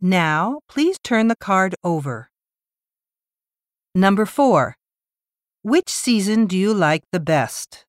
Now, please turn the card over. Number 4. Which season do you like the best?